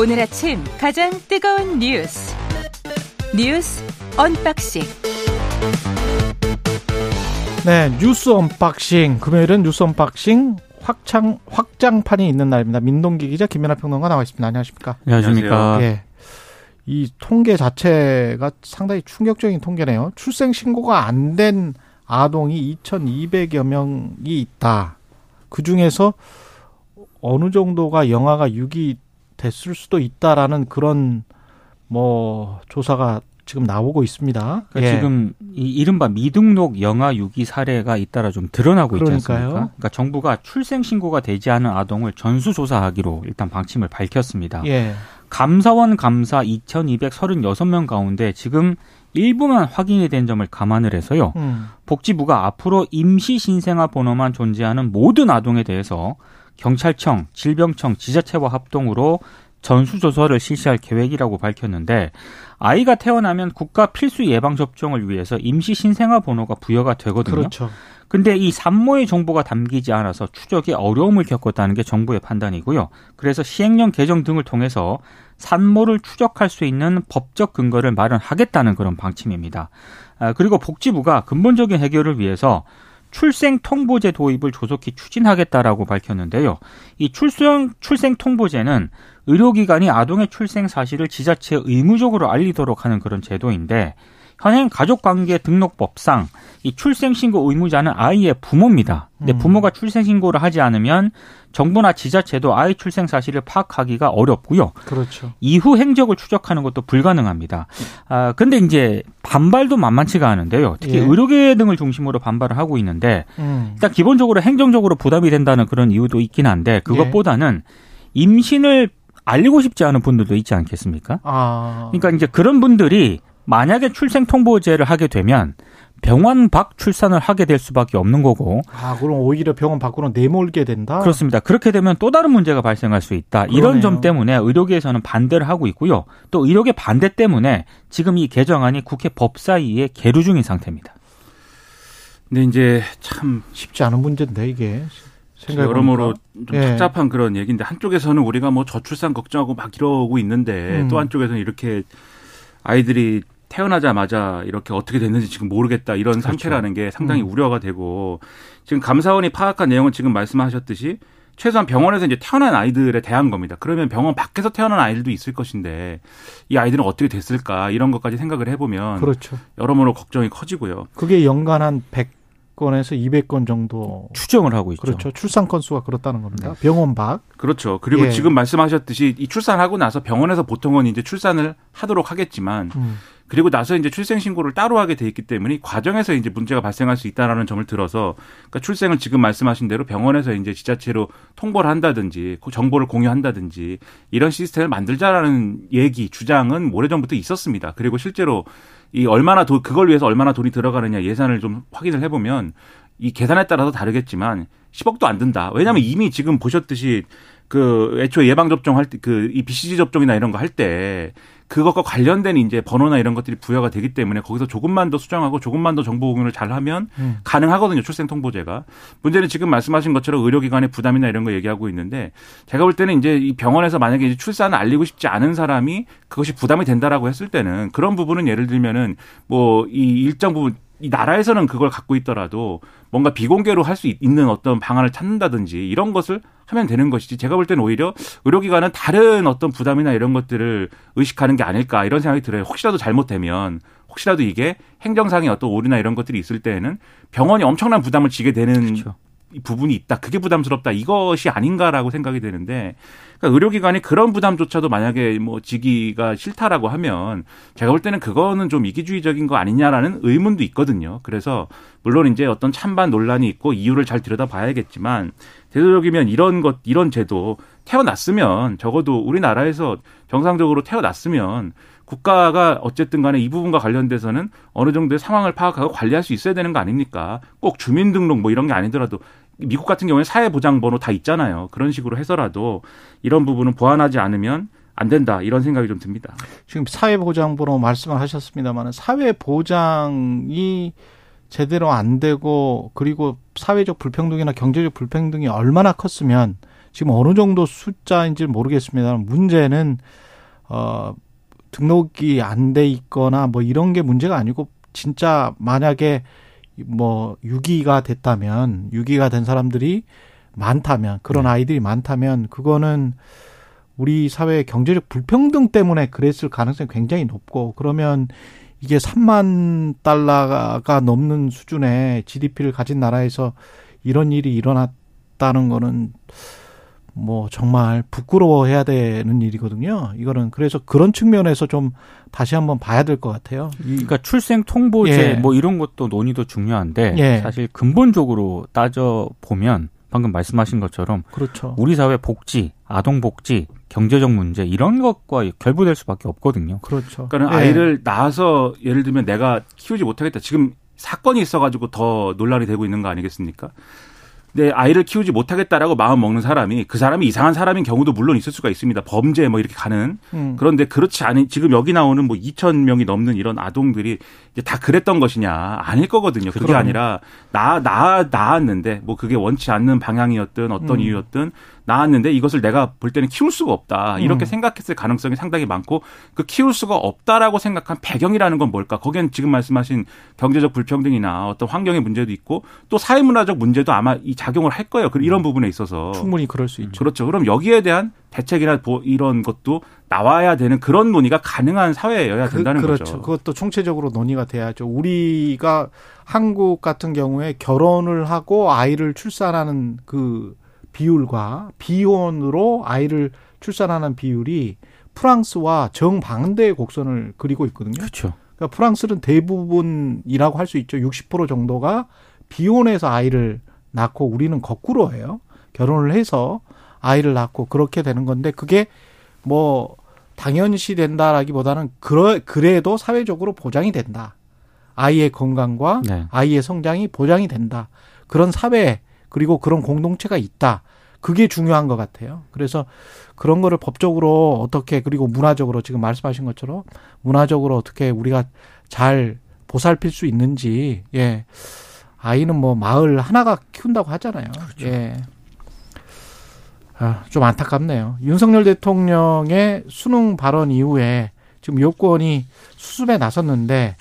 오늘 아침 가장 뜨거운 뉴스 뉴스 언박싱 네, 뉴스 언박싱 금요일은 뉴스 언박싱 확장 확장판이 있는 날입니다. 민동기 기자 김민하 평론가 나와 있습니다. 안녕하십니까? 안녕하십니까? 예. 이 통계 자체가 상당히 충격적인 통계네요. 출생 신고가 안 된 아동이 2,200여 명이 있다. 그 중에서 어느 정도가 영아가 유기 됐을 수도 있다라는 그런 뭐 조사가 지금 나오고 있습니다. 그러니까 예. 지금 이 이른바 미등록 영아 유기 사례가 잇따라 좀 드러나고 있지. 않습니까? 그러니까 정부가 출생 신고가 되지 않은 아동을 전수 조사하기로 일단 방침을 밝혔습니다. 예. 감사원 감사 2,236명 가운데 지금 일부만 확인이 된 점을 감안을 해서요. 음. 복지부가 앞으로 임시 신생아 번호만 존재하는 모든 아동에 대해서 경찰청, 질병청, 지자체와 합동으로 전수조사를 실시할 계획이라고 밝혔는데 아이가 태어나면 국가 필수 예방 접종을 위해서 임시 신생아 번호가 부여가 되거든요. 그렇죠. 근데 이 산모의 정보가 담기지 않아서 추적에 어려움을 겪었다는 게 정부의 판단이고요. 그래서 시행령 개정 등을 통해서 산모를 추적할 수 있는 법적 근거를 마련하겠다는 그런 방침입니다. 아, 그리고 복지부가 근본적인 해결을 위해서 출생 통보제 도입을 조속히 추진하겠다라고 밝혔는데요. 이 출생 출생 통보제는 의료기관이 아동의 출생 사실을 지자체에 의무적으로 알리도록 하는 그런 제도인데 현행 가족관계 등록법상 이 출생신고 의무자는 아이의 부모입니다. 근데 음. 부모가 출생신고를 하지 않으면 정부나 지자체도 아이 출생 사실을 파악하기가 어렵고요. 그렇죠. 이후 행적을 추적하는 것도 불가능합니다. 아, 근데 이제 반발도 만만치가 않은데요. 특히 예. 의료계 등을 중심으로 반발을 하고 있는데 음. 일단 기본적으로 행정적으로 부담이 된다는 그런 이유도 있긴 한데 그것보다는 임신을 알리고 싶지 않은 분들도 있지 않겠습니까? 아. 그러니까 이제 그런 분들이 만약에 출생 통보제를 하게 되면 병원 밖 출산을 하게 될 수밖에 없는 거고 아, 그럼 오히려 병원 밖으로 내몰게 된다. 그렇습니다. 그렇게 되면 또 다른 문제가 발생할 수 있다. 이런 그러네요. 점 때문에 의료계에서는 반대를 하고 있고요. 또 의료계 반대 때문에 지금 이 개정안이 국회 법사위에 계류 중인 상태입니다. 근데 이제 참 쉽지 않은 문제인데 이게 생각해 여러모로 좀 예. 복잡한 그런 얘기인데 한쪽에서는 우리가 뭐 저출산 걱정하고 막 이러고 있는데 음. 또 한쪽에서는 이렇게 아이들이 태어나자마자 이렇게 어떻게 됐는지 지금 모르겠다 이런 그렇죠. 상태라는 게 상당히 음. 우려가 되고 지금 감사원이 파악한 내용은 지금 말씀하셨듯이 최소한 병원에서 이제 태어난 아이들에 대한 겁니다. 그러면 병원 밖에서 태어난 아이들도 있을 것인데 이 아이들은 어떻게 됐을까 이런 것까지 생각을 해보면 그렇죠. 여러모로 걱정이 커지고요. 그게 연간 한 100 건에서 200건 정도 추정을 하고 있죠. 그렇죠. 출산 건수가 그렇다는 겁니다. 병원 밖. 그렇죠. 그리고 예. 지금 말씀하셨듯이 이 출산하고 나서 병원에서 보통은 이제 출산을 하도록 하겠지만 음. 그리고 나서 이제 출생 신고를 따로 하게 돼 있기 때문에 이 과정에서 이제 문제가 발생할 수 있다라는 점을 들어서 그러니까 출생을 지금 말씀하신 대로 병원에서 이제 지자체로 통보를 한다든지 그 정보를 공유한다든지 이런 시스템을 만들자라는 얘기 주장은 오래전부터 있었습니다. 그리고 실제로 이 얼마나 돈 그걸 위해서 얼마나 돈이 들어가느냐 예산을 좀 확인을 해보면 이 계산에 따라서 다르겠지만 10억도 안 든다. 왜냐하면 이미 지금 보셨듯이 그 애초에 예방 접종 할 때 그 이 BCG 접종이나 이런 거 할 때 그것과 관련된 이제 번호나 이런 것들이 부여가 되기 때문에 거기서 조금만 더 수정하고 조금만 더 정보 공유를 잘 하면 음. 가능하거든요. 출생 통보제가. 문제는 지금 말씀하신 것처럼 의료기관의 부담이나 이런 거 얘기하고 있는데 제가 볼 때는 이제 이 병원에서 만약에 이제 출산을 알리고 싶지 않은 사람이 그것이 부담이 된다라고 했을 때는 그런 부분은 예를 들면은 뭐 이 일정 부분 이 나라에서는 그걸 갖고 있더라도 뭔가 비공개로 할 수 있는 어떤 방안을 찾는다든지 이런 것을 하면 되는 것이지 제가 볼 때는 오히려 의료기관은 다른 어떤 부담이나 이런 것들을 의식하는 게 아닐까 이런 생각이 들어요. 혹시라도 잘못되면 혹시라도 이게 행정상의 어떤 오류나 이런 것들이 있을 때에는 병원이 엄청난 부담을 지게 되는 그렇죠. 이 부분이 있다. 그게 부담스럽다. 이것이 아닌가라고 생각이 되는데 그러니까 의료기관이 그런 부담조차도 만약에 뭐 지기가 싫다라고 하면 제가 볼 때는 그거는 좀 이기주의적인 거 아니냐라는 의문도 있거든요. 그래서 물론 이제 어떤 찬반 논란이 있고 이유를 잘 들여다 봐야겠지만 되도록이면 이런 것 이런 제도 태어났으면 적어도 우리나라에서 정상적으로 태어났으면 국가가 어쨌든 간에 이 부분과 관련돼서는 어느 정도의 상황을 파악하고 관리할 수 있어야 되는 거 아닙니까? 꼭 주민등록 뭐 이런 게 아니더라도 미국 같은 경우에 사회보장번호 다 있잖아요. 그런 식으로 해서라도 이런 부분은 보완하지 않으면 안 된다 이런 생각이 좀 듭니다. 지금 사회보장번호 말씀을 하셨습니다만 사회보장이 제대로 안 되고 그리고 사회적 불평등이나 경제적 불평등이 얼마나 컸으면 지금 어느 정도 숫자인지 모르겠습니다. 문제는 어 등록이 안 돼 있거나 뭐 이런 게 문제가 아니고 진짜 만약에 뭐 유기가 됐다면 유기가 된 사람들이 많다면 그런 네. 아이들이 많다면 그거는 우리 사회의 경제적 불평등 때문에 그랬을 가능성이 굉장히 높고 그러면 이게 3만 달러가 넘는 수준의 GDP를 가진 나라에서 이런 일이 일어났다는 거는 뭐 정말 부끄러워해야 되는 일이거든요. 이거는 그래서 그런 측면에서 좀 다시 한번 봐야 될 것 같아요. 이 그러니까 출생 통보제 예. 뭐 이런 것도 논의도 중요한데 예. 사실 근본적으로 따져 보면 방금 말씀하신 것처럼 그렇죠. 우리 사회 복지, 아동 복지, 경제적 문제 이런 것과 결부될 수밖에 없거든요. 그렇죠. 그러니까 예. 아이를 낳아서 예를 들면 내가 키우지 못하겠다. 지금 사건이 있어가지고 더 논란이 되고 있는 거 아니겠습니까? 내 아이를 키우지 못하겠다라고 마음 먹는 사람이 그 사람이 이상한 사람인 경우도 물론 있을 수가 있습니다. 범죄 뭐 이렇게 가는 음. 그런데 그렇지 않은 지금 여기 나오는 뭐 2천 명이 넘는 이런 아동들이 이제 다 그랬던 것이냐 아닐 거거든요. 그게 그럼. 아니라 나나 낳았는데 뭐 그게 원치 않는 방향이었든 어떤 음. 이유였든 낳았는데 이것을 내가 볼 때는 키울 수가 없다 이렇게 음. 생각했을 가능성이 상당히 많고 그 키울 수가 없다라고 생각한 배경이라는 건 뭘까? 거기엔 지금 말씀하신 경제적 불평등이나 어떤 환경의 문제도 있고 또 사회문화적 문제도 아마 이 작용을 할 거예요. 그 이런 부분에 있어서 충분히 그럴 수 있죠. 그렇죠. 그럼 여기에 대한 대책이나 보- 이런 것도 나와야 되는 그런 논의가 가능한 사회여야 된다는 그, 렇죠 거죠. 그것도 총체적으로 논의가 돼야죠. 우리가 한국 같은 경우에 결혼을 하고 아이를 출산하는 그 비율과 비혼으로 아이를 출산하는 비율이 프랑스와 정반대의 곡선을 그리고 있거든요. 그렇죠. 그러니까 프랑스는 대부분이라고 할 수 있죠. 60% 정도가 비혼해서 아이를 낳고 우리는 거꾸로예요. 결혼을 해서 아이를 낳고 그렇게 되는 건데 그게 뭐 당연시 된다라기보다는 그러, 그래도 사회적으로 보장이 된다. 아이의 건강과 네. 아이의 성장이 보장이 된다. 그런 사회 그리고 그런 공동체가 있다. 그게 중요한 것 같아요. 그래서 그런 거를 법적으로 어떻게 그리고 문화적으로 지금 말씀하신 것처럼 문화적으로 어떻게 우리가 잘 보살필 수 있는지 예 아이는 뭐 마을 하나가 키운다고 하잖아요. 예. 아, 좀 안타깝네요. 윤석열 대통령의 수능 발언 이후에 지금 여권이 수습에 나섰는데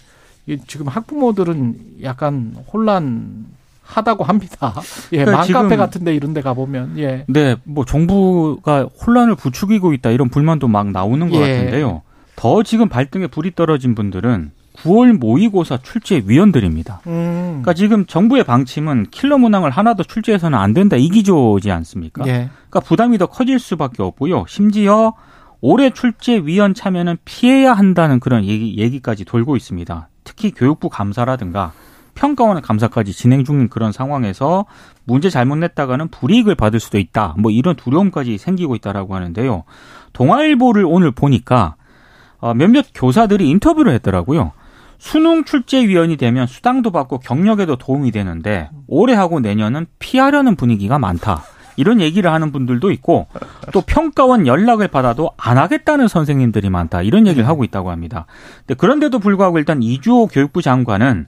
이 지금 학부모들은 약간 혼란 하다고 합니다. 예, 그러니까 맘카페 같은데 이런 데 가보면 예. 네, 뭐 정부가 혼란을 부추기고 있다 이런 불만도 막 나오는 것 예. 같은데요. 더 지금 발등에 불이 떨어진 분들은 9월 모의고사 출제 위원들입니다. 음. 그러니까 지금 정부의 방침은 킬러 문항을 하나도 출제해서는 안 된다 이 기조지 않습니까? 예. 그러니까 부담이 더 커질 수밖에 없고요. 심지어 올해 출제 위원 참여는 피해야 한다는 그런 얘기, 얘기까지 돌고 있습니다. 특히 교육부 감사라든가 평가원의 감사까지 진행 중인 그런 상황에서 문제 잘못 냈다가는 불이익을 받을 수도 있다. 뭐 이런 두려움까지 생기고 있다라고 하는데요. 동아일보를 오늘 보니까 어, 몇몇 교사들이 인터뷰를 했더라고요. 수능 출제위원이 되면 수당도 받고 경력에도 도움이 되는데 올해하고 내년은 피하려는 분위기가 많다. 이런 얘기를 하는 분들도 있고 또 평가원 연락을 받아도 안 하겠다는 선생님들이 많다. 이런 얘기를 하고 있다고 합니다. 그런데도 불구하고 일단 이주호 교육부 장관은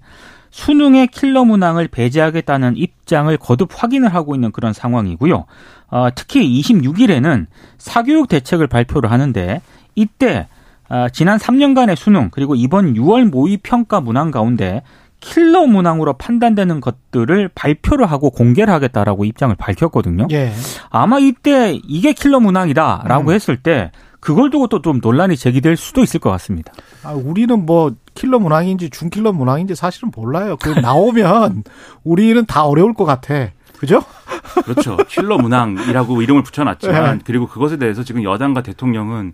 수능의 킬러 문항을 배제하겠다는 입장을 거듭 확인을 하고 있는 그런 상황이고요. 어, 특히 26일에는 사교육 대책을 발표를 하는데 이때 아, 지난 3년간의 수능 그리고 이번 6월 모의 평가 문항 가운데 킬러 문항으로 판단되는 것들을 발표를 하고 공개를 하겠다라고 입장을 밝혔거든요. 예. 아마 이때 이게 킬러 문항이다라고 음. 했을 때 그걸 두고 또 좀 논란이 제기될 수도 있을 것 같습니다. 아, 우리는 뭐 킬러 문항인지 중킬러 문항인지 사실은 몰라요. 그 나오면 우리는 다 어려울 것 같아. 그죠? 그렇죠. 킬러 문항이라고 이름을 붙여놨지만 네. 그리고 그것에 대해서 지금 여당과 대통령은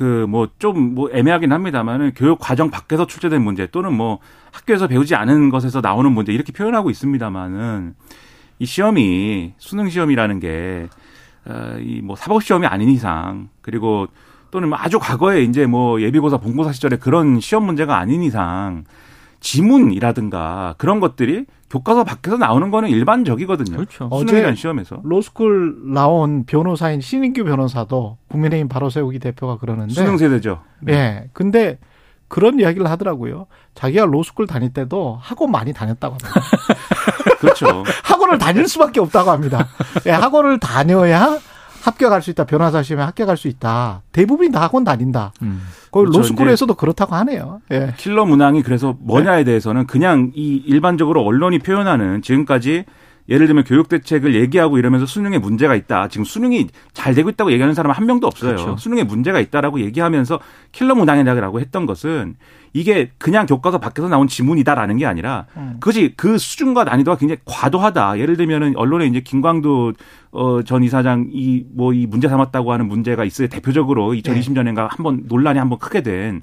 그 뭐 좀뭐 애매하긴 합니다만은 교육 과정 밖에서 출제된 문제 또는 뭐 학교에서 배우지 않은 것에서 나오는 문제 이렇게 표현하고 있습니다만은 이 시험이 수능 시험이라는 게 어, 이뭐 사법 시험이 아닌 이상 그리고 또는 뭐 아주 과거에 이제 뭐 예비고사 본고사 시절에 그런 시험 문제가 아닌 이상 지문이라든가 그런 것들이 교과서 밖에서 나오는 거는 일반적이거든요. 그렇죠. 어제 수능이라는 시험에서. 로스쿨 나온 변호사인 신인규 변호사도 국민의힘 바로 세우기 대표가 그러는데 수능 세대죠. 예. 근데 그런 이야기를 하더라고요. 자기가 로스쿨 다닐 때도 학원 많이 다녔다고 합니다. 그렇죠. 학원을 다닐 수밖에 없다고 합니다. 예, 학원을 다녀야 합격할 수 있다. 변호사 시험에 합격할 수 있다. 대부분이 다 학원 다닌다. 음. 그 그렇죠. 로스쿨에서도 그렇다고 하네요. 예. 킬러 문항이 그래서 뭐냐에 대해서는 그냥 이 일반적으로 언론이 표현하는 지금까지 예를 들면 교육 대책을 얘기하고 이러면서 수능에 문제가 있다. 지금 수능이 잘 되고 있다고 얘기하는 사람은 한 명도 없어요. 그렇죠. 수능에 문제가 있다라고 얘기하면서 킬러 문항이라고 했던 것은 이게 그냥 교과서 밖에서 나온 지문이다라는 게 아니라 음. 그것이 그 수준과 난이도가 굉장히 과도하다. 예를 들면은 언론에 이제 김광도 어, 전 이사장 이 뭐이 문제 삼았다고 하는 문제가 있어요. 대표적으로 2020년인가 한번 논란이 한번 크게 된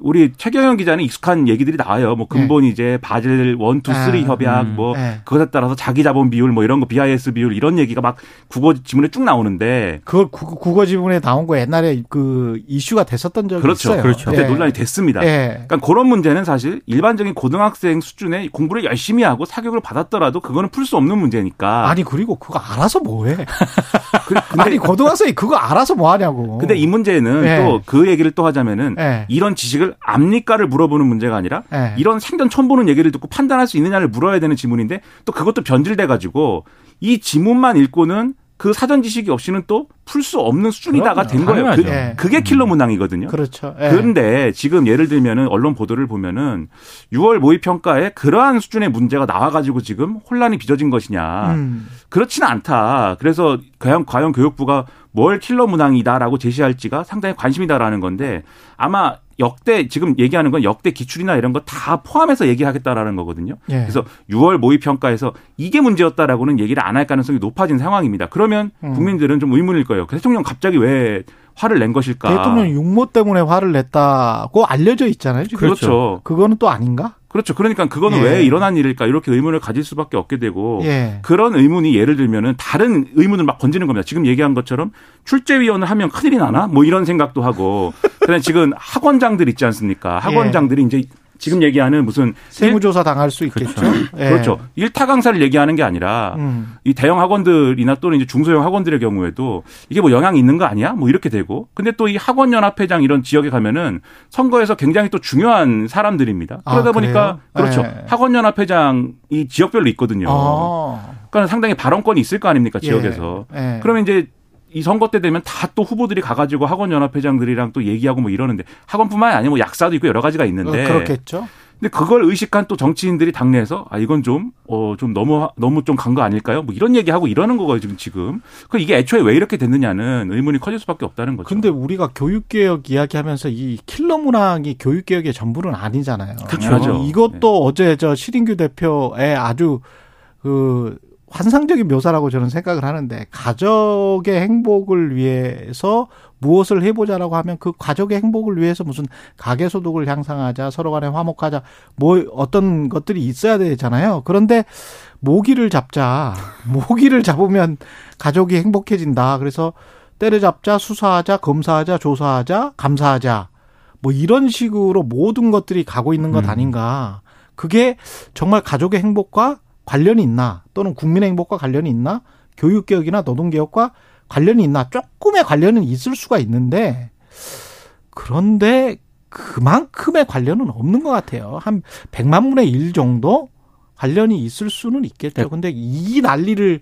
우리 최경영 기자는 익숙한 얘기들이 나와요. 뭐 근본 이제 바젤 1, 2, 3 아, 협약 음. 뭐 네. 그것에 따라서 자기 자본 비율 뭐 이런 거 BIS 비율 이런 얘기가 막 국어 지문에 쭉 나오는데 그걸 구- 국어 지문에 나온 거 옛날에 그 이슈가 됐었던 적이 그렇죠. 있어요. 그렇죠. 그때 예. 논란이 됐습니다. 예. 그러니까 그런 문제는 사실 일반적인 고등학생 수준의 공부를 열심히 하고 사교육을 받았더라도 그거는 풀 수 없는 문제니까. 아니 그리고 그거 알아서 뭐해? 아니 고등학생이 그거 알아서 뭐 하냐고. 근데 이 문제는 예. 또그 얘기를 또 하자면은 예. 이런 지식을 압니까를 물어보는 문제가 아니라 예. 이런 생전 처음 보는 얘기를 듣고 판단할 수 있느냐를 물어야 되는 지문인데 또 그것도 변질돼 가지고 이 지문만 읽고는 그 사전 지식이 없이는 또 풀 수 없는 수준이다가 그럼요. 된 거예요. 당연하죠. 그, 예. 그게 킬러 문항이거든요. 그렇죠. 예. 그런데 지금 예를 들면은 언론 보도를 보면은 6월 모의 평가에 그러한 수준의 문제가 나와가지고 지금 혼란이 빚어진 것이냐 음. 그렇지는 않다. 그래서 과연 과연 교육부가 뭘 킬러 문항이다라고 제시할지가 상당히 관심이다라는 건데 아마 역대 지금 얘기하는 건 역대 기출이나 이런 거 다 포함해서 얘기하겠다라는 거거든요. 예. 그래서 6월 모의 평가에서 이게 문제였다라고는 얘기를 안 할 가능성이 높아진 상황입니다. 그러면 음. 국민들은 좀 의문일 거예요. 대통령 갑자기 왜 화를 낸 것일까? 대통령 육모 때문에 화를 냈다고 알려져 있잖아요. 지금. 그렇죠. 그거는 또 아닌가? 그렇죠. 그러니까 그거는 예. 왜 일어난 일일까 이렇게 의문을 가질 수밖에 없게 되고 예. 그런 의문이 예를 들면은 다른 의문을 막 건지는 겁니다. 지금 얘기한 것처럼 출제위원을 하면 큰일이 나나? 뭐 이런 생각도 하고 그다음에 지금 학원장들 있지 않습니까? 학원장들이 이제 지금 얘기하는 무슨 세무조사 당할 수 있겠죠. 예. 그렇죠. 일타 강사를 얘기하는 게 아니라 음. 이 대형 학원들이나 또는 이제 중소형 학원들의 경우에도 이게 뭐 영향이 있는 거 아니야? 뭐 이렇게 되고. 근데 또 이 학원 연합회장 이런 지역에 가면은 선거에서 굉장히 또 중요한 사람들입니다. 아, 그러다 보니까 그래요? 그렇죠. 네. 학원 연합회장이 지역별로 있거든요. 아. 그러니까 상당히 발언권이 있을 거 아닙니까 지역에서. 예. 예. 그러면 이제 이 선거 때 되면 다 또 후보들이 가가지고 학원 연합회장들이랑 또 얘기하고 뭐 이러는데 학원뿐만이 아니고 뭐 약사도 있고 여러 가지가 있는데. 어, 그렇겠죠. 근데 그걸 의식한 또 정치인들이 당내에서 아 이건 좀 어 좀 너무 너무 좀 간 거 아닐까요? 뭐 이런 얘기하고 이러는 거가 지금 지금. 그 이게 애초에 왜 이렇게 됐느냐는 의문이 커질 수밖에 없다는 거죠. 근데 우리가 교육 개혁 이야기하면서 이 킬러 문항이 교육 개혁의 전부는 아니잖아요. 당연하죠. 이것도 어제 저 시린규 대표의 아주 그 환상적인 묘사라고 저는 생각을 하는데 가족의 행복을 위해서 무엇을 해보자라고 하면 그 가족의 행복을 위해서 무슨 가계 소득을 향상하자 서로 간에 화목하자 뭐 어떤 것들이 있어야 되잖아요. 그런데 모기를 잡자 모기를 잡으면 가족이 행복해진다. 그래서 때려잡자 수사하자 검사하자 조사하자 감사하자 뭐 이런 식으로 모든 것들이 가고 있는 것 음. 아닌가. 그게 정말 가족의 행복과 관련이 있나 또는 국민의 행복과 관련이 있나 교육개혁이나 노동개혁과 관련이 있나 조금의 관련은 있을 수가 있는데 그런데 그만큼의 관련은 없는 것 같아요. 한 100만 분의 1 정도 관련이 있을 수는 있겠죠. 네. 근데 이 난리를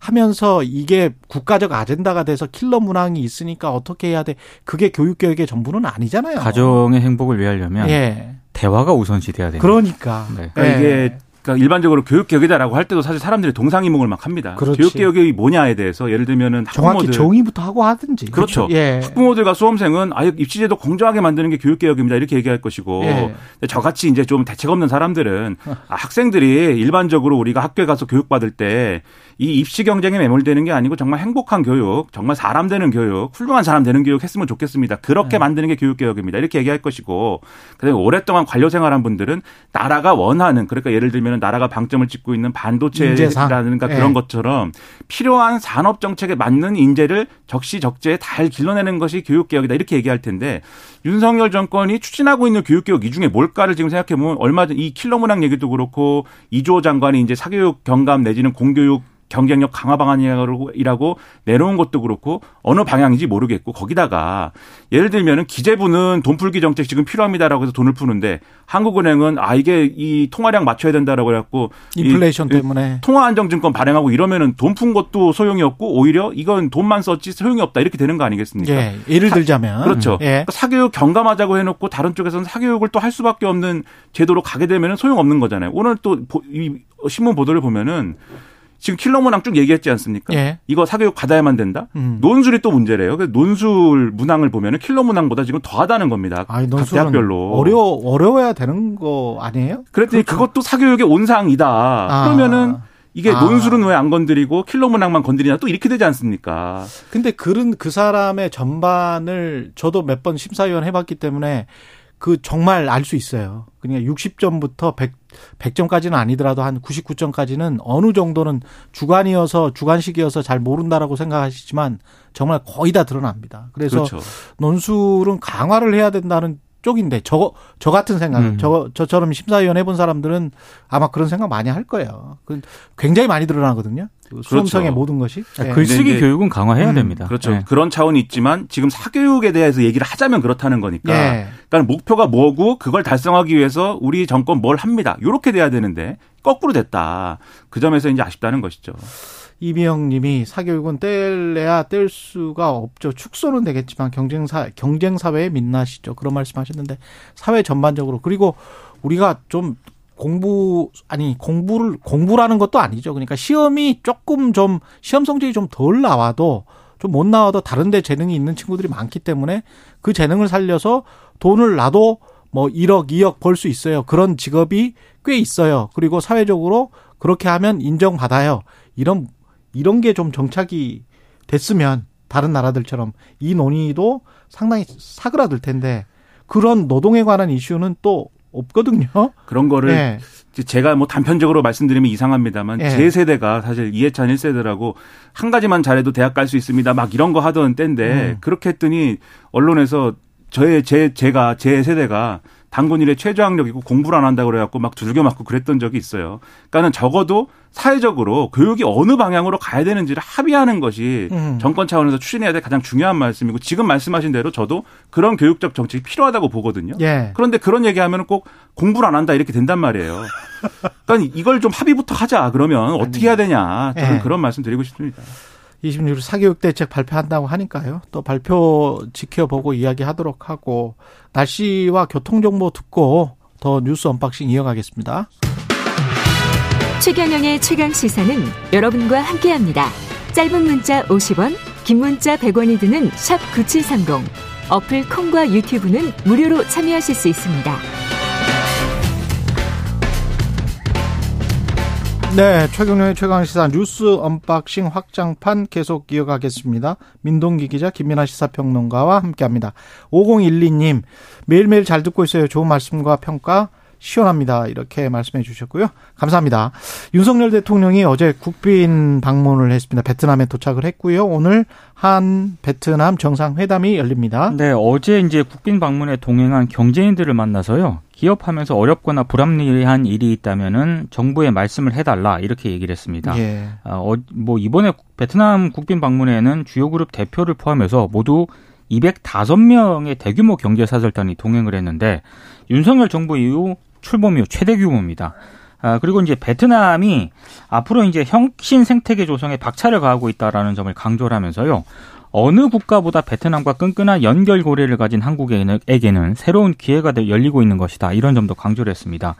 하면서 이게 국가적 아젠다가 돼서 킬러 문항이 있으니까 어떻게 해야 돼? 그게 교육개혁의 전부는 아니잖아요. 가정의 행복을 위하려면 예. 대화가 우선시 돼야 돼요. 그러니까. 네. 그러니까 예. 이게 그러니까 일반적으로 교육개혁이다라고 할 때도 사실 사람들이 동상이몽을 막 합니다. 그렇지. 교육개혁이 뭐냐에 대해서 예를 들면은 정확히 학부모들 정의부터 하고 하든지. 그렇죠. 예. 학부모들과 수험생은 아예 입시제도 공정하게 만드는 게 교육개혁입니다. 이렇게 얘기할 것이고 예. 저같이 이제 좀 대책 없는 사람들은 아, 학생들이 일반적으로 우리가 학교에 가서 교육받을 때 이 입시 경쟁에 매몰되는 게 아니고 정말 행복한 교육, 정말 사람 되는 교육, 훌륭한 사람 되는 교육 했으면 좋겠습니다. 그렇게 네. 만드는 게 교육개혁입니다. 이렇게 얘기할 것이고 그다음에 오랫동안 관료 생활한 분들은 나라가 원하는 그러니까 예를 들면 나라가 방점을 찍고 있는 반도체라든가. 그런 예. 것처럼 필요한 산업 정책에 맞는 인재를 적시적재에 잘 길러내는 것이 교육 개혁이다 이렇게 얘기할 텐데 윤석열 정권이 추진하고 있는 교육 개혁 이 중에 뭘까를 지금 생각해 보면 얼마 전 이 킬러 문항 얘기도 그렇고 이주호 장관이 이제 사교육 경감 내지는 공교육 경쟁력 강화 방안이라고 내놓은 것도 그렇고 어느 방향인지 모르겠고 거기다가 예를 들면은 기재부는 돈 풀기 정책 지금 필요합니다라고 해서 돈을 푸는데 한국은행은 아 이게 이 통화량 맞춰야 된다라고 해갖고 인플레이션 때문에 통화 안정증권 발행하고 이러면은 돈 푼 것도 소용이 없고 오히려 이건 돈만 썼지 소용이 없다 이렇게 되는 거 아니겠습니까? 예, 예를 들자면 그렇죠. 예. 그러니까 사교육 경감하자고 해놓고 다른 쪽에서는 사교육을 또 할 수밖에 없는 제도로 가게 되면 소용 없는 거잖아요. 오늘 또 이 신문 보도를 보면은 지금 킬러 문항 쭉 얘기했지 않습니까? 예. 이거 사교육 받아야만 된다. 음. 논술이 또 문제래요. 그래서 논술 문항을 보면은 킬러 문항보다 지금 더하다는 겁니다. 아니, 각 대학별로. 어려 어려워야 되는 거 아니에요? 그랬더니 그것도 사교육의 온상이다. 아. 그러면은 이게 아. 논술은 왜 안 건드리고 킬러 문항만 건드리냐 또 이렇게 되지 않습니까? 근데 그런 그 사람의 전반을 저도 몇 번 심사위원 해봤기 때문에 그 정말 알 수 있어요. 그냥 60점부터 100, 100점까지는 아니더라도 한 99점까지는 어느 정도는 주관이어서 주관식이어서 잘 모른다라고 생각하시지만 정말 거의 다 드러납니다. 그래서 그렇죠. 논술은 강화를 해야 된다는 쪽인데 저, 저 같은 생각, 음. 저, 저처럼 심사위원 해본 사람들은 아마 그런 생각 많이 할 거예요. 그 굉장히 많이 드러나거든요. 그 수험생의 그렇죠. 모든 것이. 예. 글쓰기 네, 네. 교육은 강화해야 음, 됩니다. 그렇죠. 네. 그런 차원이 있지만 지금 사교육에 대해서 얘기를 하자면 그렇다는 거니까. 예. 그러니까 목표가 뭐고 그걸 달성하기 위해서 우리 정권 뭘 합니다. 이렇게 돼야 되는데 거꾸로 됐다. 그 점에서 이제 아쉽다는 것이죠. 이비영 님이 사교육은 뗄래야 뗄 수가 없죠. 축소는 되겠지만 경쟁사, 경쟁 사회의 민낯이죠. 그런 말씀 하셨는데 사회 전반적으로. 그리고 우리가 좀 공부, 아니, 공부를, 공부라는 것도 아니죠. 그러니까 시험이 조금 좀, 시험 성적이 좀 덜 나와도 좀 못 나와도 다른데 재능이 있는 친구들이 많기 때문에 그 재능을 살려서 돈을 나도 뭐 1억, 2억 벌 수 있어요. 그런 직업이 꽤 있어요. 그리고 사회적으로 그렇게 하면 인정받아요. 이런 이런 게 좀 정착이 됐으면 다른 나라들처럼 이 논의도 상당히 사그라들 텐데 그런 노동에 관한 이슈는 또 없거든요. 그런 거를 네. 제가 뭐 단편적으로 말씀드리면 이상합니다만 예. 제 세대가 사실 이해찬 1세대라고 한 가지만 잘해도 대학 갈 수 있습니다. 막 이런 거 하던 때인데 음. 그렇게 했더니 언론에서 저의 제 제가 제 세대가 단군 일에 최저학력이고 공부를 안 한다고 그래갖고 막 두들겨 맞고 그랬던 적이 있어요. 그러니까는 적어도 사회적으로 교육이 어느 방향으로 가야 되는지를 합의하는 것이 음. 정권 차원에서 추진해야 될 가장 중요한 말씀이고 지금 말씀하신 대로 저도 그런 교육적 정책이 필요하다고 보거든요. 예. 그런데 그런 얘기하면 꼭 공부를 안 한다 이렇게 된단 말이에요. 그러니까 이걸 좀 합의부터 하자. 그러면 어떻게 해야 되냐. 저는 예. 그런 말씀 드리고 싶습니다. 26일 사교육 대책 발표한다고 하니까요. 또 발표 지켜보고 이야기하도록 하고 날씨와 교통 정보 듣고 더 뉴스 unboxing 이어가겠습니다. 최경영의 최강 시사는 여러분과 함께합니다. 짧은 문자 50원, 긴 문자 100원이 드는 샵 9730. 어플 콩과 유튜브는 무료로 참여하실 수 있습니다. 네, 최경영의 최강 시사 뉴스 unboxing 확장판 계속 이어가겠습니다. 민동기 기자, 김민하 시사평론가와 함께합니다. 5012님, 매일매일 잘 듣고 있어요. 좋은 말씀과 평가 시원합니다. 이렇게 말씀해 주셨고요. 감사합니다. 윤석열 대통령이 어제 국빈 방문을 했습니다. 베트남에 도착을 했고요. 오늘 한 베트남 정상회담이 열립니다. 네, 어제 이제 국빈 방문에 동행한 경제인들을 만나서요. 기업하면서 어렵거나 불합리한 일이 있다면은 정부에 말씀을 해달라 이렇게 얘기를 했습니다. 예. 아, 어, 뭐 이번에 베트남 국빈 방문에는 주요 그룹 대표를 포함해서 모두 205명의 대규모 경제사절단이 동행을 했는데 윤석열 정부 이후 출범 이후 최대 규모입니다. 아, 그리고 이제 베트남이 앞으로 이제 혁신 생태계 조성에 박차를 가하고 있다라는 점을 강조를 하면서요. 어느 국가보다 베트남과 끈끈한 연결고리를 가진 한국에게는 새로운 기회가 열리고 있는 것이다. 이런 점도 강조를 했습니다.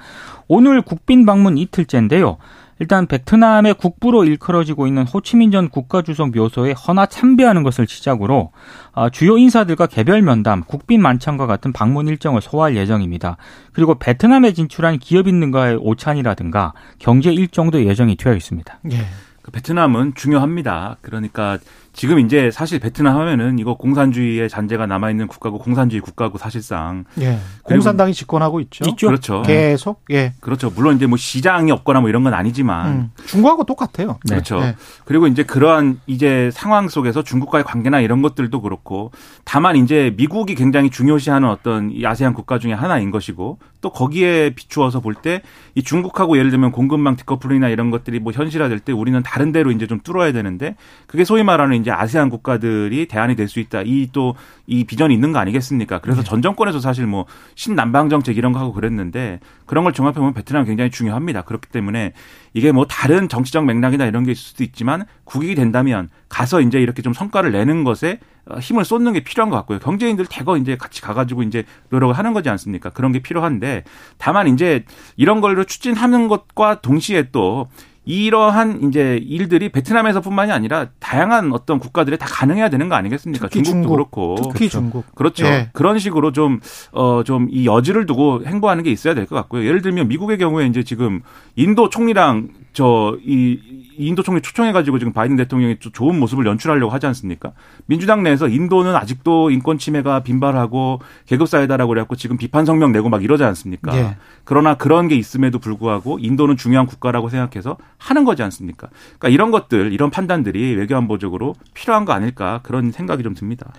오늘 국빈 방문 이틀째인데요. 일단 베트남의 국부로 일컬어지고 있는 호치민 전 국가주석 묘소에 헌화 참배하는 것을 시작으로 아, 주요 인사들과 개별 면담, 국빈 만찬과 같은 방문 일정을 소화할 예정입니다. 그리고 베트남에 진출한 기업인들과의 오찬이라든가 경제 일정도 예정이 되어 있습니다. 예. 그 베트남은 중요합니다. 그러니까 지금 이제 사실 베트남 하면은 이거 공산주의의 잔재가 남아 있는 국가고 공산주의 국가고 사실상 예. 공산당이 집권하고 있죠. 있죠. 그렇죠. 계속 예. 그렇죠. 물론 이제 뭐 시장이 없거나 뭐 이런 건 아니지만 음. 중국하고 똑같아요. 네. 그렇죠. 네. 그리고 이제 그러한 이제 상황 속에서 중국과의 관계나 이런 것들도 그렇고 다만 이제 미국이 굉장히 중요시하는 어떤 이 아세안 국가 중에 하나인 것이고 또 거기에 비추어서 볼 때 이 중국하고 예를 들면 공급망 디커플링이나 이런 것들이 뭐 현실화될 때 우리는 다른 데로 이제 좀 뚫어야 되는데 그게 소위 말하는 이제 아세안 국가들이 대안이 될 수 있다. 이 또이 비전이 있는 거 아니겠습니까? 그래서 전 정권에서 사실 뭐 신남방 정책 이런 거 하고 그랬는데 그런 걸 종합해 보면 베트남 굉장히 중요합니다. 그렇기 때문에 이게 뭐 다른 정치적 맥락이나 이런 게 있을 수도 있지만 국익이 된다면 가서 이제 이렇게 좀 성과를 내는 것에 어, 힘을 쏟는 게 필요한 것 같고요. 경제인들 대거 이제 같이 가가지고 이제 노력을 하는 거지 않습니까? 그런 게 필요한데 다만 이제 이런 걸로 추진하는 것과 동시에 또 이러한 이제 일들이 베트남에서뿐만이 아니라 다양한 어떤 국가들에 다 가능해야 되는 거 아니겠습니까? 특히 중국도 중국, 그렇고 특히 중국. 그렇죠. 예. 그런 식으로 좀, 어, 좀 이 여지를 두고 행보하는 게 있어야 될 것 같고요. 예를 들면 미국의 경우에 이제 지금 인도 총리랑 저, 이, 인도 총리 초청해가지고 지금 바이든 대통령이 좀 좋은 모습을 연출하려고 하지 않습니까? 민주당 내에서 인도는 아직도 인권 침해가 빈발하고 계급 사회다라고 그래갖고 지금 비판 성명 내고 막 이러지 않습니까? 예. 그러나 그런 게 있음에도 불구하고 인도는 중요한 국가라고 생각해서 하는 거지 않습니까? 그러니까 이런 것들, 이런 판단들이 외교안보적으로 필요한 거 아닐까 그런 생각이 좀 듭니다.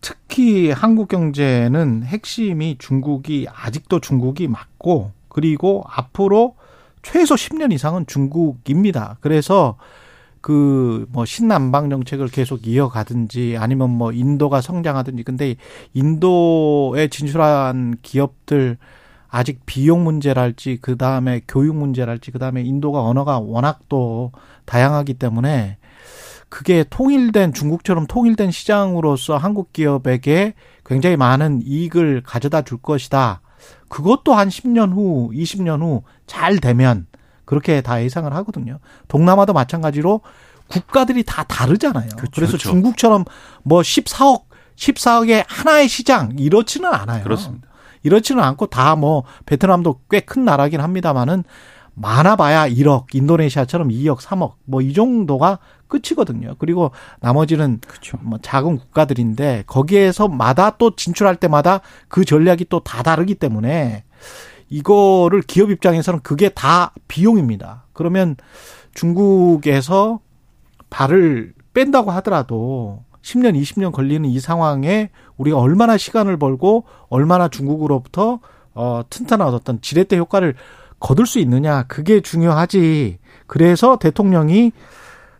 특히 한국 경제는 핵심이 중국이 아직도 중국이 맞고 그리고 앞으로 최소 10년 이상은 중국입니다. 그래서 그 뭐 신남방 정책을 계속 이어가든지 아니면 뭐 인도가 성장하든지 근데 인도에 진출한 기업들 아직 비용 문제랄지 그 다음에 교육 문제랄지 그 다음에 인도가 언어가 워낙 또 다양하기 때문에 그게 통일된 중국처럼 통일된 시장으로서 한국 기업에게 굉장히 많은 이익을 가져다 줄 것이다. 그것도 한 10년 후, 20년 후 잘 되면 그렇게 다 예상을 하거든요. 동남아도 마찬가지로 국가들이 다 다르잖아요. 그래서 그렇죠. 중국처럼 뭐 14억, 14억의 하나의 시장 이렇지는 않아요. 그렇습니다. 이렇지는 않고 다 뭐 베트남도 꽤 큰 나라긴 합니다만은 많아봐야 1억, 인도네시아처럼 2억, 3억 뭐 이 정도가 끝이거든요. 그리고 나머지는 그렇죠. 뭐 작은 국가들인데 거기에서마다 또 진출할 때마다 그 전략이 또 다 다르기 때문에 이거를 기업 입장에서는 그게 다 비용입니다. 그러면 중국에서 발을 뺀다고 하더라도 10년, 20년 걸리는 이 상황에 우리가 얼마나 시간을 벌고 얼마나 중국으로부터 어 튼튼한 어떤 지렛대 효과를 거둘 수 있느냐 그게 중요하지. 그래서 대통령이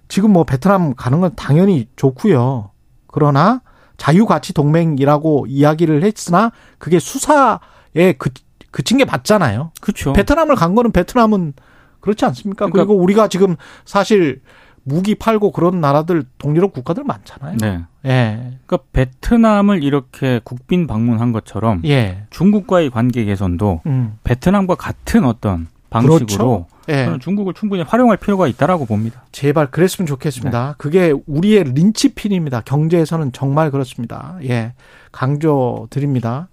지금 뭐 베트남 가는 건 당연히 좋고요. 그러나 자유가치 동맹이라고 이야기를 했으나 그게 수사에 그, 그친 게 맞잖아요. 그렇죠. 베트남을 간 거는 베트남은 그렇지 않습니까? 그러니까- 그리고 우리가 지금 사실 무기 팔고 그런 나라들 동유럽 국가들 많잖아요. 네. 예. 그러니까 베트남을 이렇게 국빈 방문한 것처럼 예. 중국과의 관계 개선도 음. 베트남과 같은 어떤 방식으로 그렇죠. 예. 저는 중국을 충분히 활용할 필요가 있다라고 봅니다. 제발 그랬으면 좋겠습니다. 그게 우리의 린치핀입니다. 경제에서는 정말 그렇습니다. 예. 강조 드립니다.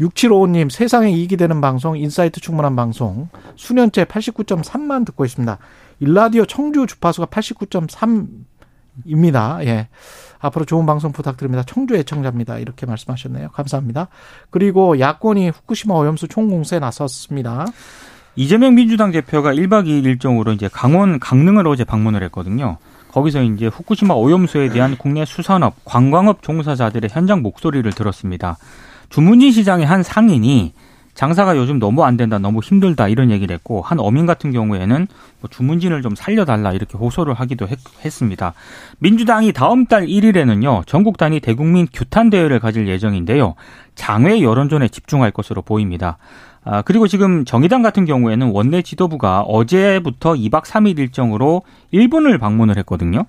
6755님, 세상에 이익이 되는 방송, insight 충분한 방송, 수년째 89.3만 듣고 있습니다. 1라디오 청주 주파수가 89.3입니다. 예. 앞으로 좋은 방송 부탁드립니다. 청주 애청자입니다. 이렇게 말씀하셨네요. 감사합니다. 그리고 야권이 후쿠시마 오염수 총공세에 나섰습니다. 이재명 민주당 대표가 1박 2일 일정으로 이제 강원 강릉을 어제 방문을 했거든요. 거기서 이제 후쿠시마 오염수에 대한 국내 수산업, 관광업 종사자들의 현장 목소리를 들었습니다. 주문진 시장의 한 상인이 장사가 요즘 너무 안 된다, 너무 힘들다 이런 얘기를 했고 한 어민 같은 경우에는 뭐 주문진을 좀 살려달라 이렇게 호소를 하기도 했, 했습니다. 민주당이 다음 달 1일에는요 전국 단위 대국민 규탄 대회를 가질 예정인데요 장외 여론전에 집중할 것으로 보입니다. 아, 그리고 지금 정의당 같은 경우에는 원내 지도부가 어제부터 2박 3일 일정으로 일본을 방문을 했거든요.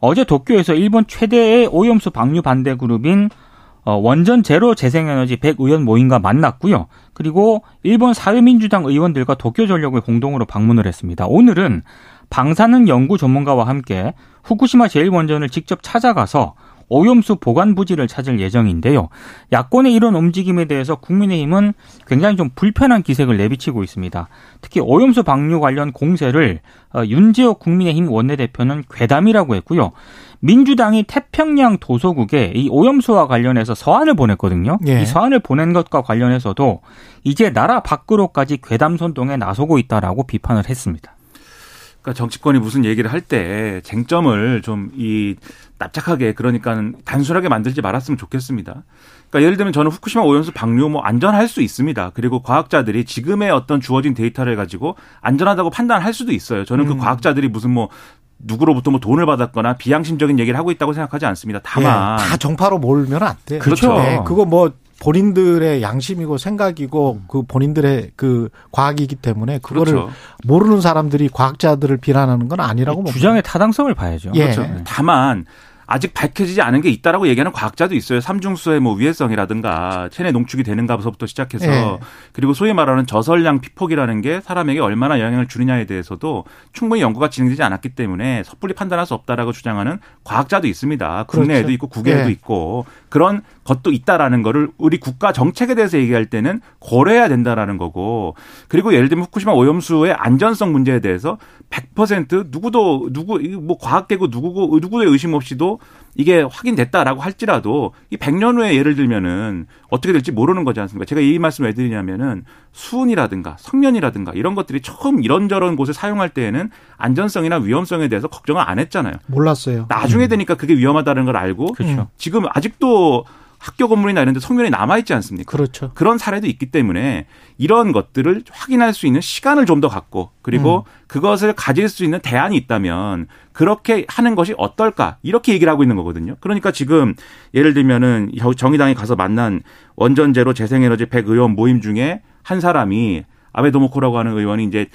어제 도쿄에서 일본 최대의 오염수 방류 반대 그룹인 어, 원전 제로 재생에너지 100의원 모임과 만났고요. 그리고 일본 사회민주당 의원들과 도쿄전력을 공동으로 방문을 했습니다. 오늘은 방사능 연구 전문가와 함께 후쿠시마 제1원전을 직접 찾아가서 오염수 보관 부지를 찾을 예정인데요. 야권의 이런 움직임에 대해서 국민의힘은 굉장히 좀 불편한 기색을 내비치고 있습니다. 특히 오염수 방류 관련 공세를 어, 윤재호 국민의힘 원내대표는 괴담이라고 했고요. 민주당이 태평양 도서국에 이 오염수와 관련해서 서한을 보냈거든요. 예. 이 서한을 보낸 것과 관련해서도 이제 나라 밖으로까지 괴담 선동에 나서고 있다라고 비판을 했습니다. 그러니까 정치권이 무슨 얘기를 할 때 쟁점을 좀 이 납작하게 그러니까 단순하게 만들지 말았으면 좋겠습니다. 그러니까 예를 들면 저는 후쿠시마 오염수 방류 뭐 안전할 수 있습니다. 그리고 과학자들이 지금의 어떤 주어진 데이터를 가지고 안전하다고 판단할 수도 있어요. 저는 그 음. 과학자들이 무슨 뭐 누구로부터 뭐 돈을 받았거나 비양심적인 얘기를 하고 있다고 생각하지 않습니다. 다만 예, 다 정파로 몰면 안 돼요. 그렇죠. 예, 그거 뭐 본인들의 양심이고 생각이고 그 본인들의 그 과학이기 때문에 그거를 그렇죠. 모르는 사람들이 과학자들을 비난하는 건 아니라고 봅니다. 주장의 타당성을 봐야죠. 예. 그렇죠. 다만 아직 밝혀지지 않은 게 있다라고 얘기하는 과학자도 있어요. 삼중수의 뭐 위해성이라든가 체내 농축이 되는가부터 시작해서 예. 그리고 소위 말하는 저설량 피폭이라는 게 사람에게 얼마나 영향을 주느냐에 대해서도 충분히 연구가 진행되지 않았기 때문에 섣불리 판단할 수 없다라고 주장하는 과학자도 있습니다. 국내에도 그렇죠. 있고 국외에도 예. 있고 그런 것도 있다라는 거를 우리 국가 정책에 대해서 얘기할 때는 고려해야 된다라는 거고 그리고 예를 들면 후쿠시마 오염수의 안전성 문제에 대해서 100% 누구도 누구 뭐 과학계고 누구고 누구의 의심 없이도 이게 확인됐다라고 할지라도 이 100년 후에 예를 들면은 어떻게 될지 모르는 거지 않습니까? 제가 이 말씀을 왜 드리냐면은 수은이라든가 성면이라든가 이런 것들이 처음 이런저런 곳에 사용할 때에는 안전성이나 위험성에 대해서 걱정을 안 했잖아요. 몰랐어요. 나중에 되니까 그게 위험하다는 걸 알고 그렇죠. 지금 아직도 학교 건물이나 이런 데 성면이 남아 있지 않습니까? 그렇죠. 그런 사례도 있기 때문에 이런 것들을 확인할 수 있는 시간을 좀 더 갖고 그리고 그것을 가질 수 있는 대안이 있다면 그렇게 하는 것이 어떨까 이렇게 얘기를 하고 있는 거거든요. 그러니까 지금 예를 들면은 정의당이 가서 만난 원전제로 재생에너지 100 의원 모임 중에 한 사람이 아베 도모코라고 하는 의원이 이제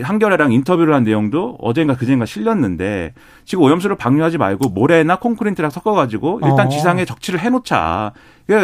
한겨레랑 인터뷰를 한 내용도 어젠가 그젠가 실렸는데 지금 오염수를 방류하지 말고 모래나 콘크리트랑 섞어가지고 일단 어. 지상에 적치를 해놓자.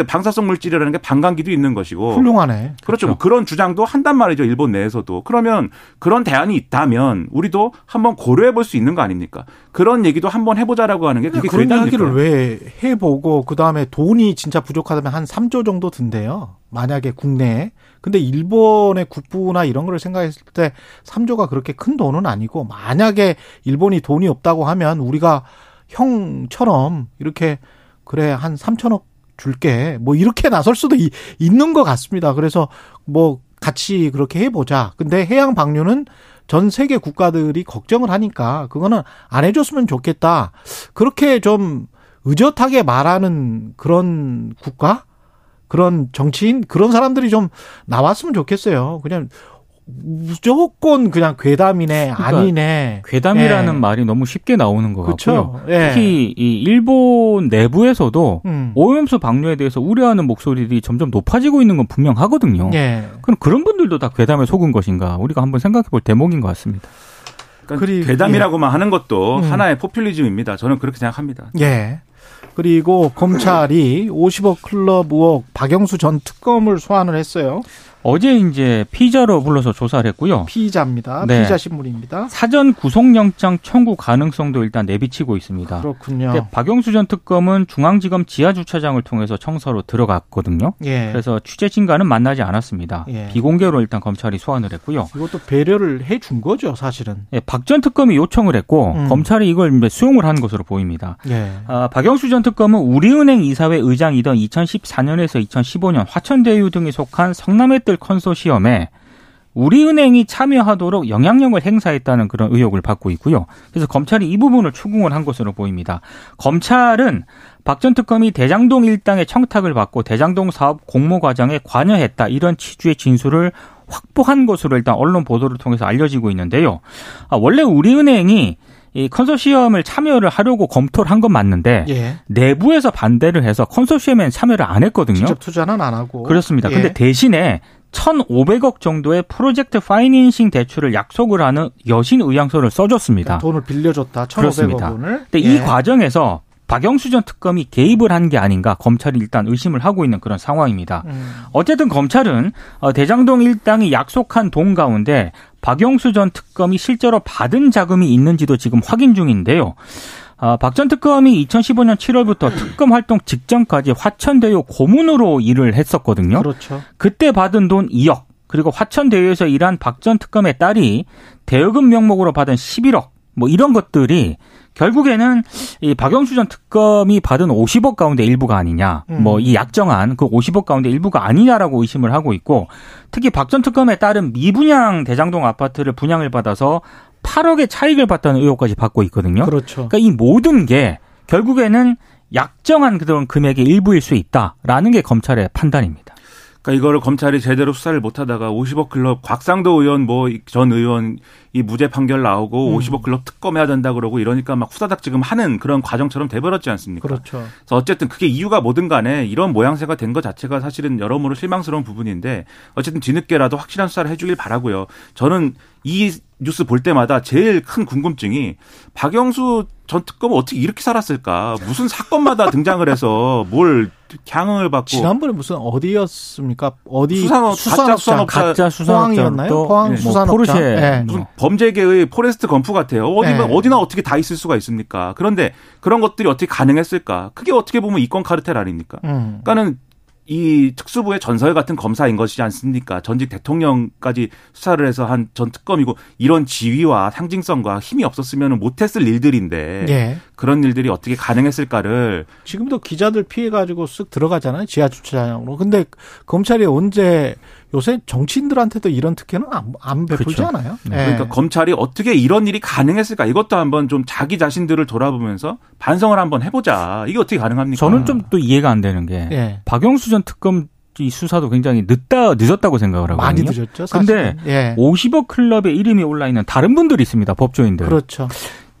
방사성 물질이라는 게 방광기도 있는 것이고 훌륭하네. 그렇죠. 뭐 그런 주장도 한단 말이죠. 일본 내에서도. 그러면 그런 대안이 있다면 우리도 한번 고려해 볼 수 있는 거 아닙니까? 그런 얘기도 한번 해보자라고 하는 게 그게 그런? 이야기를 왜 해보고 그 다음에 돈이 진짜 부족하다면 한 3조 정도 든대요. 만약에 국내에. 근데 일본의 국부나 이런 거를 생각했을 때 3조가 그렇게 큰 돈은 아니고 만약에 일본이 돈이 없다고 하면 우리가 형처럼 이렇게 그래 한 3천억 줄게 뭐 이렇게 나설 수도 이- 있는 것 같습니다. 그래서 뭐 같이 그렇게 해보자. 근데 해양 방류는 전 세계 국가들이 걱정을 하니까 그거는 안 해줬으면 좋겠다. 그렇게 좀 의젓하게 말하는 그런 국가, 그런 정치인, 그런 사람들이 좀 나왔으면 좋겠어요. 그냥 무조건 그냥 괴담이네, 그러니까 아니네. 괴담이라는 예. 말이 너무 쉽게 나오는 것 같고요. 그렇죠. 예. 특히 이 일본 내부에서도 음. 오염수 방류에 대해서 우려하는 목소리들이 점점 높아지고 있는 건 분명하거든요. 예. 그럼 그런 분들도 다 괴담에 속은 것인가? 우리가 한번 생각해 볼 대목인 것 같습니다. 그러니까 그리- 괴담이라고만 하는 것도 음. 하나의 포퓰리즘입니다. 저는 그렇게 생각합니다. 예. 그리고 검찰이 50억 클럽 의혹 박영수 전 특검을 소환을 했어요. 어제 이제 피자로 불러서 조사를 했고요. 피의자입니다. 네. 피의자 신문입니다. 사전 구속영장 청구 가능성도 일단 내비치고 있습니다. 그렇군요. 박영수 전 특검은 중앙지검 지하 주차장을 통해서 청사로 들어갔거든요. 예. 그래서 취재진과는 만나지 않았습니다. 예. 비공개로 일단 검찰이 소환을 했고요. 이것도 배려를 해 준 거죠, 사실은. 예, 박 전 특검이 요청을 했고 음. 검찰이 이걸 이제 수용을 하는 것으로 보입니다. 예. 아, 박영수 전 특검은 우리은행 이사회 의장이던 2014년에서 2015년 화천대유 등이 속한 성남의 뜰 컨소시엄에 우리은행이 참여하도록 영향력을 행사했다는 그런 의혹을 받고 있고요. 그래서 검찰이 이 부분을 추궁을 한 것으로 보입니다. 검찰은 박 전 특검이 대장동 일당의 청탁을 받고 대장동 사업 공모 과정에 관여했다 이런 취지의 진술을 확보한 것으로 일단 언론 보도를 통해서 알려지고 있는데요. 아, 원래 우리은행이 이 컨소시엄을 참여를 하려고 검토를 한 건 맞는데 예. 내부에서 반대를 해서 컨소시엄에는 참여를 안 했거든요. 직접 투자는 안 하고. 그렇습니다. 예. 근데 대신에 1,500억 정도의 프로젝트 파이낸싱 대출을 약속을 하는 여신 의향서를 써줬습니다. 돈을 빌려줬다. 1,500억 그렇습니다. 원을. 근데 예. 이 과정에서 박영수 전 특검이 개입을 한 게 아닌가 검찰이 일단 의심을 하고 있는 그런 상황입니다. 음. 어쨌든 검찰은 어, 대장동 일당이 약속한 돈 가운데 박영수 전 특검이 실제로 받은 자금이 있는지도 지금 확인 중인데요. 아, 박 전 특검이 2015년 7월부터 특검 활동 직전까지 화천대유 고문으로 일을 했었거든요. 그렇죠. 그때 받은 돈 2억, 그리고 화천대유에서 일한 박 전 특검의 딸이 대여금 명목으로 받은 11억, 뭐 이런 것들이 결국에는 이 박영수 전 특검이 받은 50억 가운데 일부가 아니냐, 음. 뭐이 약정한 그 50억 가운데 일부가 아니냐라고 의심을 하고 있고, 특히 박 전 특검의 딸은 미분양 대장동 아파트를 분양을 받아서 8억의 차익을 봤다는 의혹까지 받고 있거든요. 그렇죠. 그러니까 이 모든 게 결국에는 약정한 그런 금액의 일부일 수 있다라는 게 검찰의 판단입니다. 그러니까 이거를 검찰이 제대로 수사를 못하다가 50억 클럽 곽상도 의원 뭐 전 의원 이 무죄 판결 나오고 음. 50억 클럽 특검해야 된다 그러고 이러니까 막 후다닥 지금 하는 그런 과정처럼 돼버렸지 않습니까? 그렇죠. 그래서 어쨌든 그게 이유가 뭐든 간에 이런 모양새가 된 것 자체가 사실은 여러모로 실망스러운 부분인데 어쨌든 뒤늦게라도 확실한 수사를 해주길 바라고요. 저는 이 뉴스 볼 때마다 제일 큰 궁금증이 박영수 전 특검은 어떻게 이렇게 살았을까? 무슨 사건마다 등장을 해서 뭘 향응을 받고 지난번에 무슨 어디였습니까? 어디 수산업, 가짜 수산업자 가짜? 수산업자도 포항 뭐 수산업자. 포르쉐 네. 무슨 범죄계의 포레스트 검프 같아요. 어디 네. 어디나 어떻게 다 있을 수가 있습니까? 그런데 그런 것들이 어떻게 가능했을까? 그게 어떻게 보면 이권 카르텔 아닙니까? 음. 그러니까는 이 특수부의 전설 같은 검사인 것이지 않습니까? 전직 대통령까지 수사를 해서 한 전 특검이고 이런 지위와 상징성과 힘이 없었으면 못했을 일들인데 예. 그런 일들이 어떻게 가능했을까를 지금도 기자들 피해 가지고 쓱 들어가잖아요. 지하 주차장으로. 근데 검찰이 언제 요새 정치인들한테도 이런 특혜는 안, 안 베풀지 그렇죠. 않아요. 예. 그러니까 검찰이 어떻게 이런 일이 가능했을까 이것도 한번 좀 자기 자신들을 돌아보면서 반성을 한번 해보자. 이게 어떻게 가능합니까? 저는 좀 또 이해가 안 되는 게 예. 박영수 전 특검 이 수사도 굉장히 늦다 늦었다고 생각을 하거든요. 많이 늦었죠. 사실은. 근데 예. 50억 클럽에 이름이 올라 있는 다른 분들이 있습니다. 법조인들. 그렇죠.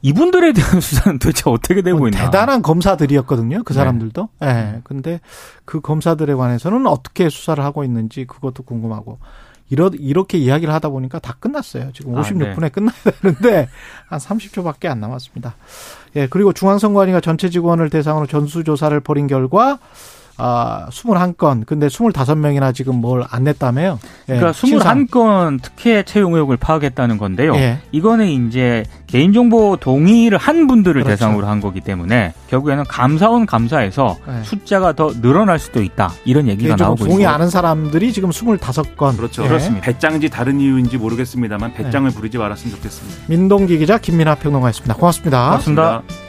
이분들에 대한 수사는 도대체 어떻게 되고 뭐 있나? 대단한 검사들이었거든요. 그 네. 사람들도. 예. 근데 그 검사들에 관해서는 어떻게 수사를 하고 있는지 그것도 궁금하고. 이러, 이렇게 이야기를 하다 보니까 다 끝났어요. 지금 아, 56분에 끝나야 되는데 한 30초밖에 안 남았습니다. 예, 그리고 중앙선관위가 전체 직원을 대상으로 전수조사를 벌인 결과 아, 21건. 근데 25명이나 지금 뭘 안 냈다며요? 예, 그러니까 신상. 21건 특혜 채용 의혹을 파악했다는 건데요. 예. 이거는 이제 개인정보 동의를 한 분들을 그렇죠. 대상으로 한 거기 때문에 결국에는 감사원 감사에서 네. 숫자가 더 늘어날 수도 있다. 이런 얘기가 나오고 동의 있고. 안한 사람들이 지금 25건. 그렇죠. 예. 그렇습니다. 배짱인지 다른 이유인지 모르겠습니다.만 배짱을 부리지 말았으면 좋겠습니다. 민동기 기자 김민하 평론가였습니다. 고맙습니다. 고맙습니다. 고맙습니다.